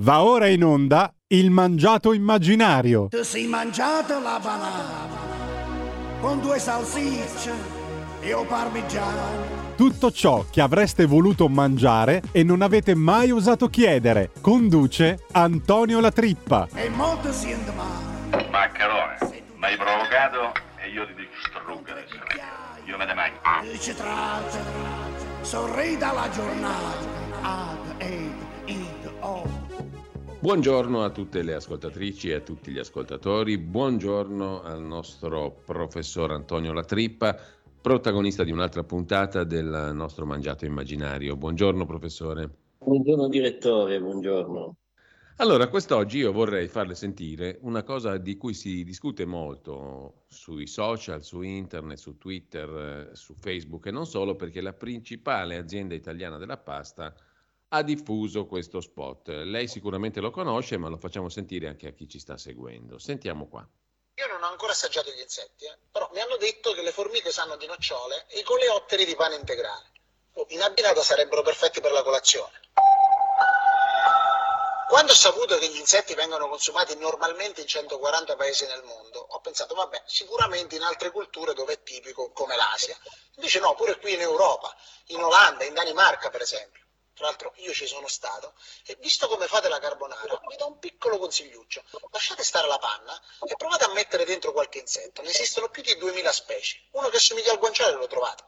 Va ora in onda il mangiato immaginario. Ti sei mangiata la banana con due salsicce e o parmigiano. Tutto ciò che avreste voluto mangiare e non avete mai osato chiedere. Conduce Antonio La Trippa. E molto si male. Maccherone, mi hai provocato e io ti dico strugga adesso. Io me ne mangio. Ci tratta, sorrida la giornata. O. Buongiorno a tutte le ascoltatrici e a tutti gli ascoltatori, buongiorno al nostro professor Antonio Latrippa, protagonista di un'altra puntata del nostro Mangiato Immaginario. Buongiorno professore. Buongiorno direttore, buongiorno. Allora, quest'oggi io vorrei farle sentire una cosa di cui si discute molto sui social, su internet, su Twitter, eh, su Facebook e non solo, perché la principale azienda italiana della pasta ha diffuso questo spot. Lei sicuramente lo conosce, ma lo facciamo sentire anche a chi ci sta seguendo. Sentiamo qua. Io non ho ancora assaggiato gli insetti, eh? però mi hanno detto che le formiche sanno di nocciole e i coleotteri di pane integrale. Oh, in abbinata sarebbero perfetti per la colazione. Quando ho saputo che gli insetti vengono consumati normalmente in 140 paesi nel mondo, ho pensato, vabbè, sicuramente in altre culture dove è tipico, come l'Asia. Invece no, pure qui in Europa, in Olanda, in Danimarca per esempio tra l'altro io ci sono stato, e visto come fate la carbonara, vi do un piccolo consigliuccio. Lasciate stare la panna e provate a mettere dentro qualche insetto. Ne esistono più di 2000 specie. Uno che assomiglia al guanciale lo trovate.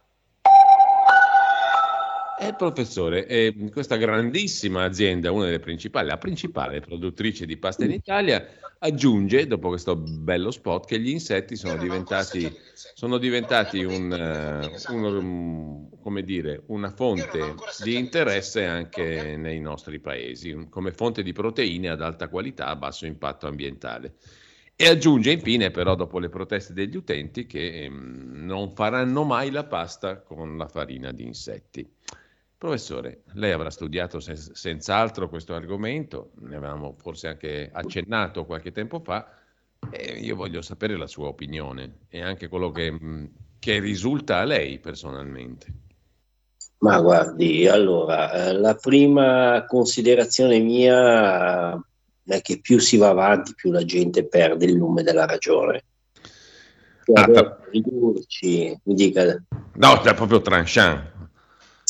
Eh, professore, eh, questa grandissima azienda, una delle principali, la principale produttrice di pasta in Italia, aggiunge, dopo questo bello spot, che gli insetti sono diventati, sono diventati un, uh, un, come dire, una fonte di interesse anche nei nostri paesi, come fonte di proteine ad alta qualità a basso impatto ambientale. E aggiunge infine, però, dopo le proteste degli utenti, che ehm, non faranno mai la pasta con la farina di insetti. Professore, lei avrà studiato sen- senz'altro questo argomento, ne avevamo forse anche accennato qualche tempo fa, e io voglio sapere la sua opinione e anche quello che, che risulta a lei personalmente. Ma guardi, allora, eh, la prima considerazione mia è che più si va avanti, più la gente perde il lume della ragione. Ah, ridurci, mi dica. No, è proprio tranchant.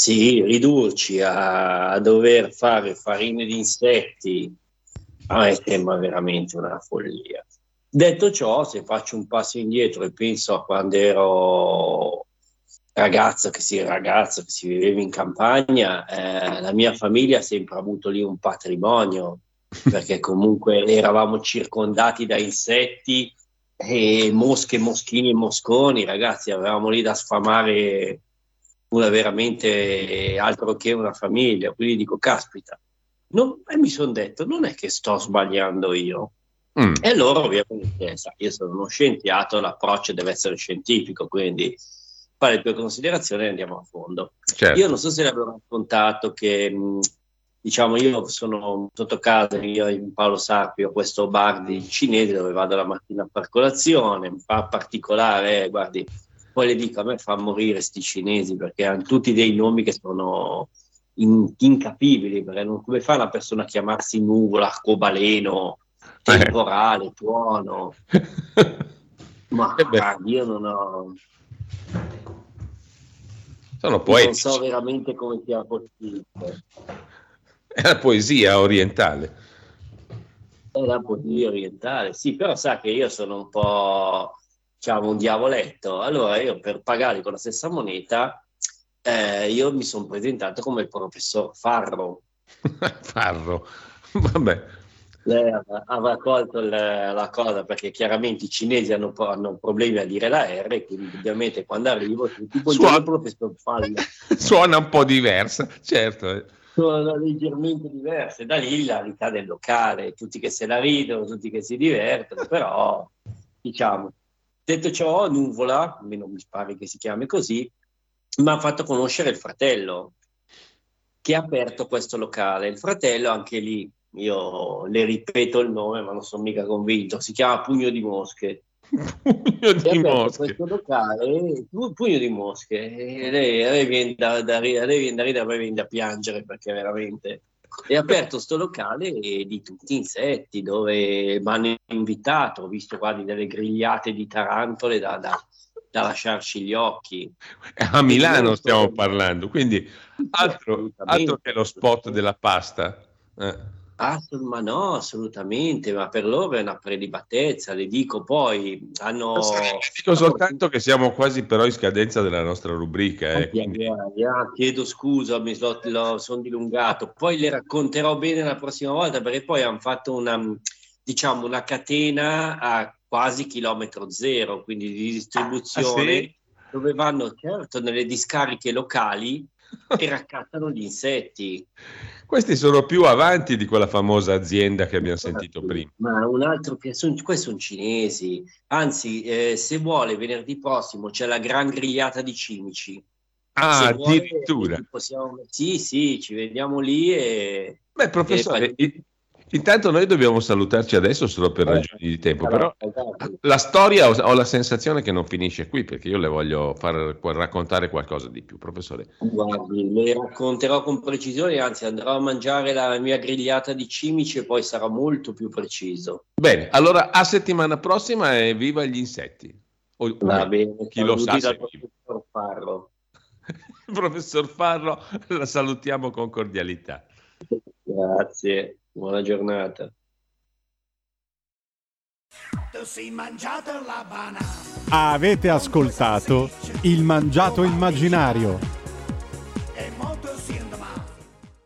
Sì, ridurci a, a dover fare farine di insetti a me sembra veramente una follia. Detto ciò, se faccio un passo indietro e penso a quando ero ragazzo che si, ragazzo che si viveva in campagna, eh, la mia famiglia ha sempre avuto lì un patrimonio, perché comunque eravamo circondati da insetti e mosche, moschini e mosconi, ragazzi, avevamo lì da sfamare una veramente altro che una famiglia. Quindi dico, caspita, non, e mi sono detto, non è che sto sbagliando io. Mm. E allora ovviamente, io sono uno scienziato, l'approccio deve essere scientifico, quindi fare le tue considerazioni e andiamo a fondo. Certo. Io non so se l'avevo raccontato che, diciamo, io sono sotto casa, io in Paolo Sarpi ho questo bar di cinesi dove vado la mattina far colazione, un bar particolare, eh, guardi, poi le dico, a me fa morire questi cinesi perché hanno tutti dei nomi che sono in, incapibili, perché non, come fa una persona a chiamarsi nuvola, arcobaleno, temporale, eh. tuono? Ma io non ho... Sono poetici. Non so veramente come sia possibile. È la poesia orientale. È la poesia orientale, sì, però sa che io sono un po' diciamo, un diavoletto. Allora io per pagare con la stessa moneta, eh, io mi sono presentato come il professor Farro. Farro, vabbè. Lei avrà colto la, la, cosa perché chiaramente i cinesi hanno, hanno, problemi a dire la R, quindi ovviamente quando arrivo tutti Suona... il professor Farro. Suona un po' diversa, certo. Sono leggermente diverse, da lì la realtà del locale, tutti che se la ridono, tutti che si divertono, però diciamo Detto ciò, Nuvola, almeno mi pare che si chiami così, mi ha fatto conoscere il fratello che ha aperto questo locale. Il fratello, anche lì, io le ripeto il nome, ma non sono mica convinto, si chiama Pugno di Mosche. Pugno di Mosche. Questo locale, Pugno di Mosche, e lei, lei viene da, da, lei viene da ridere, poi viene da piangere perché veramente ecco, è aperto sto locale di tutti insetti dove mi hanno invitato, ho visto guardi delle grigliate di tarantole da, da, da lasciarci gli occhi. A Milano stiamo parlando, quindi altro, altro che lo spot della pasta. Eh. Ah, ma no, assolutamente, ma per loro è una prelibatezza, le dico poi, hanno... Dico soltanto che siamo quasi però in scadenza della nostra rubrica. Eh, quindi... chiedo scusa, mi so, sono dilungato, poi le racconterò bene la prossima volta perché poi hanno fatto una, diciamo, una catena a quasi chilometro zero, quindi di distribuzione, ah, sì? dove vanno certo nelle discariche locali e raccattano gli insetti. Questi sono più avanti di quella famosa azienda che abbiamo sentito prima. Ma un altro che sono, questi sono cinesi. Anzi, eh, se vuole, venerdì prossimo c'è la gran grigliata di cimici. Ah, se addirittura. Vuole, possiamo... Sì, sì, ci vediamo lì e... Beh, professore, e... Intanto noi dobbiamo salutarci adesso solo per ragioni di tempo, però la storia ho, la sensazione che non finisce qui perché io le voglio far raccontare qualcosa di più, professore. Guardi, le racconterò con precisione, anzi andrò a mangiare la mia grigliata di cimici e poi sarà molto più preciso. Bene, allora a settimana prossima e viva gli insetti. O, Va bene, chi lo sa. Se professor Farro. professor Farro, la salutiamo con cordialità. Grazie. Buona giornata. Avete ascoltato Il Mangiato Immaginario